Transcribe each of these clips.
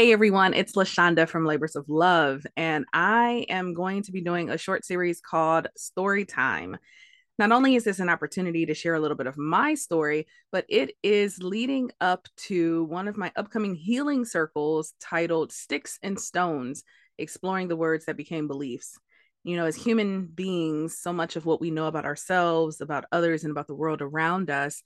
Hey everyone, it's La Shanda from Labors of Love, and I am going to be doing a short series called Story Time. Not only is this an opportunity to share a little bit of my story, but it is leading up to one of my upcoming healing circles titled Stix and Stones Exploring the Words That Became Beliefs. You know, as human beings, so much of what we know about ourselves, about others, and about the world around us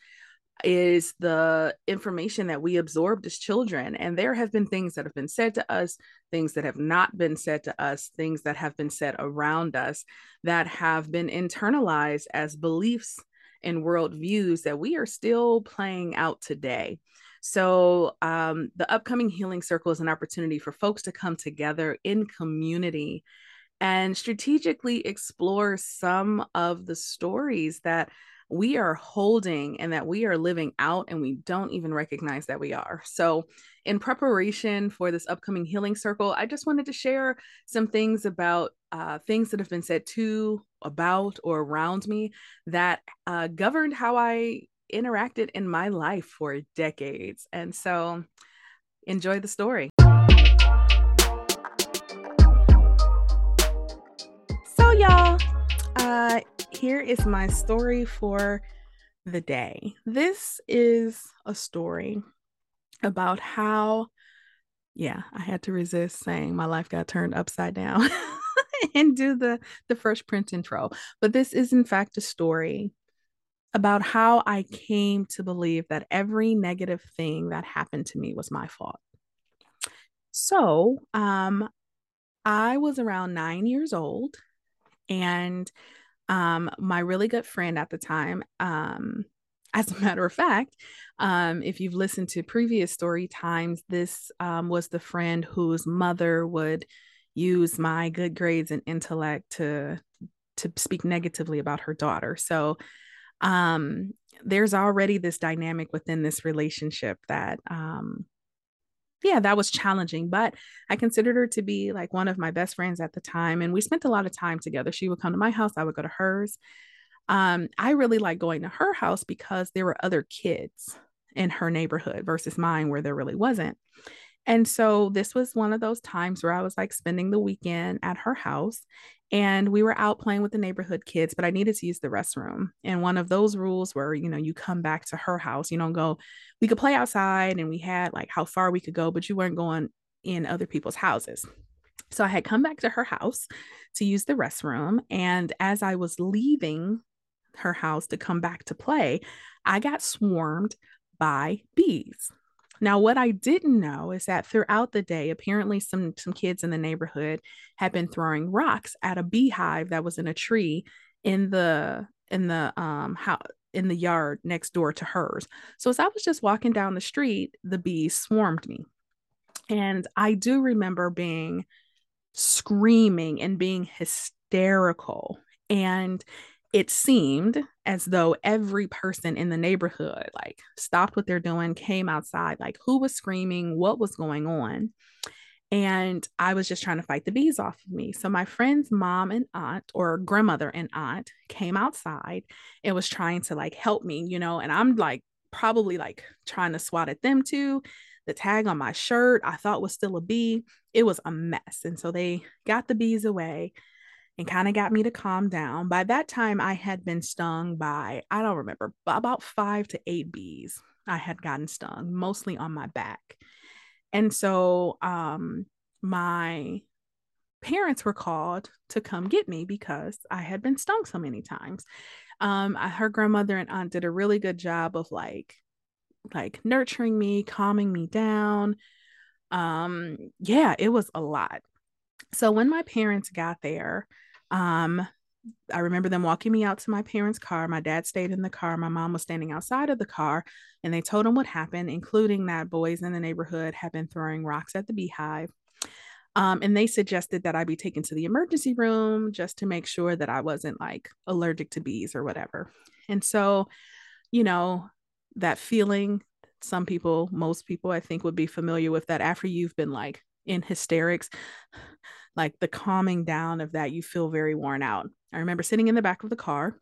is the information that we absorbed as children. And there have been things that have been said to us, things that have not been said to us, things that have been said around us that have been internalized as beliefs and worldviews that we are still playing out today. So, um, the upcoming healing circle is an opportunity for folks to come together in community and strategically explore some of the stories that we are holding and that we are living out and we don't even recognize that we are. So, in preparation for this upcoming healing circle, I just wanted to share some things about uh, things that have been said to, about, or around me that uh, governed how I interacted in my life for decades. And so, enjoy the story. Here is my story for the day. This is a story about how, yeah, I had to resist saying my life got turned upside down and do the the Fresh Prince intro. But this is in fact a story about how I came to believe that every negative thing that happened to me was my fault. So, um, I was around nine years old, and um, my really good friend at the time, um, as a matter of fact, um, if you've listened to previous story times, this um, was the friend whose mother would use my good grades and intellect to to speak negatively about her daughter. So um, there's already this dynamic within this relationship that um, yeah, that was challenging, but I considered her to be like one of my best friends at the time. And we spent a lot of time together. She would come to my house, I would go to hers. Um, I really like going to her house because there were other kids in her neighborhood versus mine where there really wasn't. And so this was one of those times where I was like spending the weekend at her house and we were out playing with the neighborhood kids, but I needed to use the restroom. And one of those rules where, you know, you come back to her house, you don't go, we could play outside and we had like how far we could go, but you weren't going in other people's houses. So I had come back to her house to use the restroom. And as I was leaving her house to come back to play, I got swarmed by bees. Now, what I didn't know is that throughout the day, apparently some some kids in the neighborhood had been throwing rocks at a beehive that was in a tree in the in the um how in the yard next door to hers. So as I was just walking down the street, the bees swarmed me. And I do remember being screaming and being hysterical. And it seemed as though every person in the neighborhood like stopped what they're doing came outside like who was screaming what was going on and i was just trying to fight the bees off of me. So my friend's mom and aunt or grandmother and aunt came outside and was trying to like help me you know and i'm like probably like trying to swat at them too. The tag on my shirt i thought was still a bee. It was a mess. And so they got the bees away and kind of got me to calm down. By that time, I had been stung by, I don't remember, about five to eight bees. I had gotten stung, mostly on my back. And so um, my parents were called to come get me because I had been stung so many times. Um, her grandmother and aunt did a really good job of like, like nurturing me, calming me down. Um, yeah, it was a lot. So when my parents got there, um, I remember them walking me out to my parents' car. My dad stayed in the car. My mom was standing outside of the car, and they told him what happened, including that boys in the neighborhood had been throwing rocks at the beehive. Um, and they suggested that I be taken to the emergency room just to make sure that I wasn't like allergic to bees or whatever. And so, you know, that feeling, some people, most people, I think, would be familiar with that after you've been like in hysterics like the calming down of that, you feel very worn out. I remember sitting in the back of the car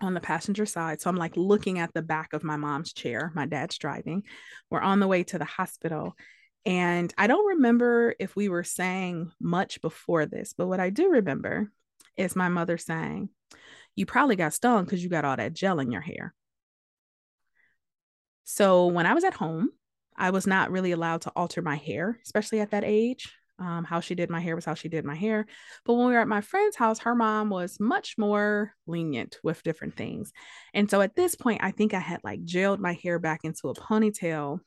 on the passenger side. So I'm like looking at the back of my mom's chair. My dad's driving. We're on the way to the hospital. And I don't remember if we were saying much before this, but what I do remember is my mother saying, You probably got stung because you got all that gel in your hair. So when I was at home, I was not really allowed to alter my hair, especially at that age. Um, how she did my hair was how she did my hair. But when we were at my friend's house, her mom was much more lenient with different things. And so at this point, I think I had like gelled my hair back into a ponytail.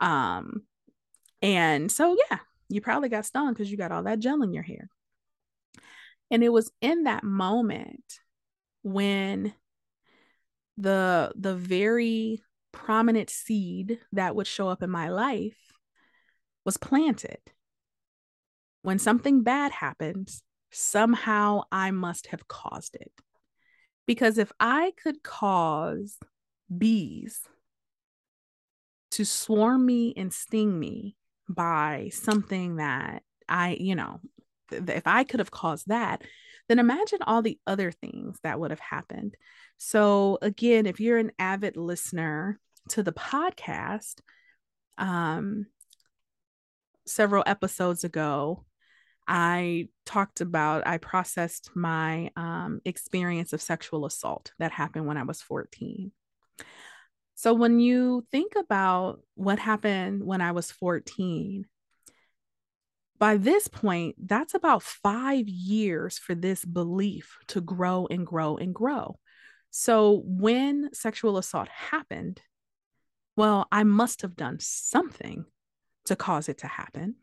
Um, and so, yeah, you probably got stung because you got all that gel in your hair. And it was in that moment when the the very prominent seed that would show up in my life was planted. When something bad happens, somehow I must have caused it. Because if I could cause bees to swarm me and sting me by something that I, you know, if I could have caused that, then imagine all the other things that would have happened. So, again, if you're an avid listener to the podcast, um, several episodes ago, I talked about, I processed my um, experience of sexual assault that happened when I was 14. So, when you think about what happened when I was 14, by this point, that's about five years for this belief to grow and grow and grow. So when sexual assault happened, well, I must have done something to cause it to happen.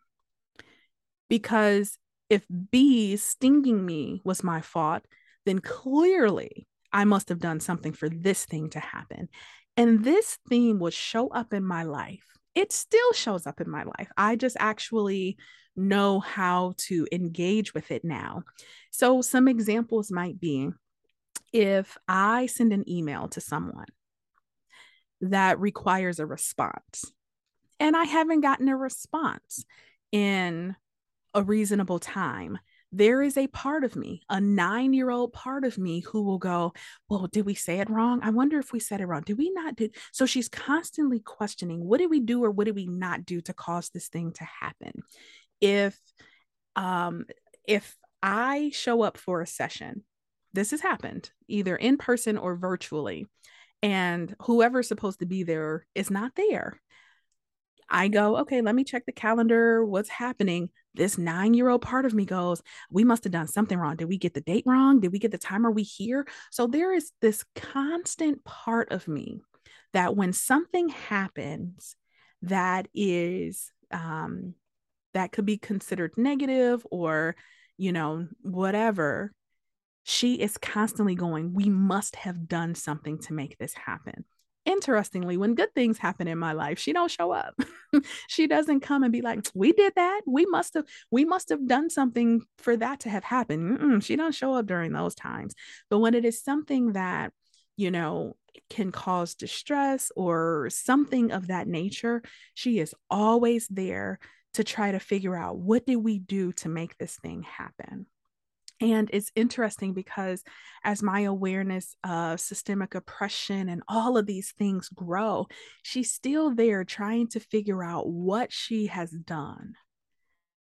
Because if bees stinging me was my fault, then clearly I must have done something for this thing to happen. And this theme would show up in my life. It still shows up in my life. I just actually know how to engage with it now. So, some examples might be if I send an email to someone that requires a response and I haven't gotten a response in a reasonable time, there is a part of me, a nine year old part of me who will go, Well, did we say it wrong? I wonder if we said it wrong. Did we not do? So she's constantly questioning, What did we do or what did we not do to cause this thing to happen? if um if I show up for a session, this has happened either in person or virtually, and whoever's supposed to be there is not there. I go, okay, let me check the calendar. What's happening? This nine year old part of me goes, we must have done something wrong. Did we get the date wrong? Did we get the time? Are we here? So there is this constant part of me that when something happens that is um, that could be considered negative or, you know, whatever, she is constantly going, We must have done something to make this happen. Interestingly, when good things happen in my life, she don't show up. she doesn't come and be like, "We did that. We must have. We must have done something for that to have happened." Mm-mm, she don't show up during those times. But when it is something that you know can cause distress or something of that nature, she is always there to try to figure out what did we do to make this thing happen. And it's interesting because as my awareness of systemic oppression and all of these things grow, she's still there trying to figure out what she has done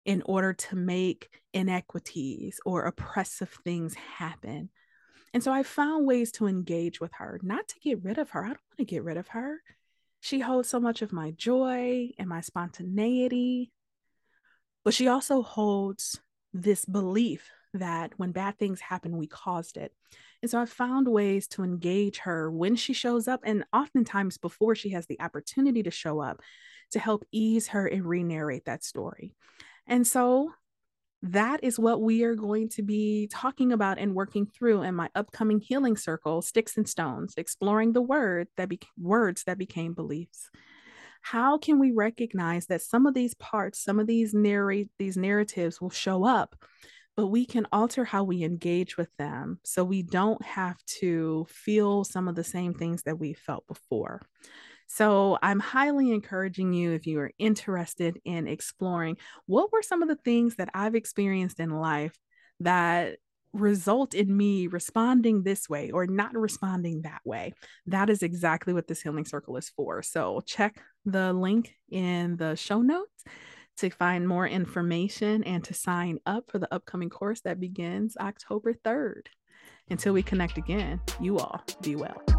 in order to make inequities or oppressive things happen. And so I found ways to engage with her, not to get rid of her. I don't want to get rid of her. She holds so much of my joy and my spontaneity but she also holds this belief that when bad things happen, we caused it. And so I found ways to engage her when she shows up, and oftentimes before she has the opportunity to show up to help ease her and re narrate that story. And so that is what we are going to be talking about and working through in my upcoming healing circle, Stix and Stones, exploring the word that be- words that became beliefs how can we recognize that some of these parts some of these narrate these narratives will show up but we can alter how we engage with them so we don't have to feel some of the same things that we felt before so I'm highly encouraging you if you are interested in exploring what were some of the things that I've experienced in life that result in me responding this way or not responding that way. That is exactly what this healing circle is for. So check the link in the show notes to find more information and to sign up for the upcoming course that begins October 3rd. Until we connect again, you all be well.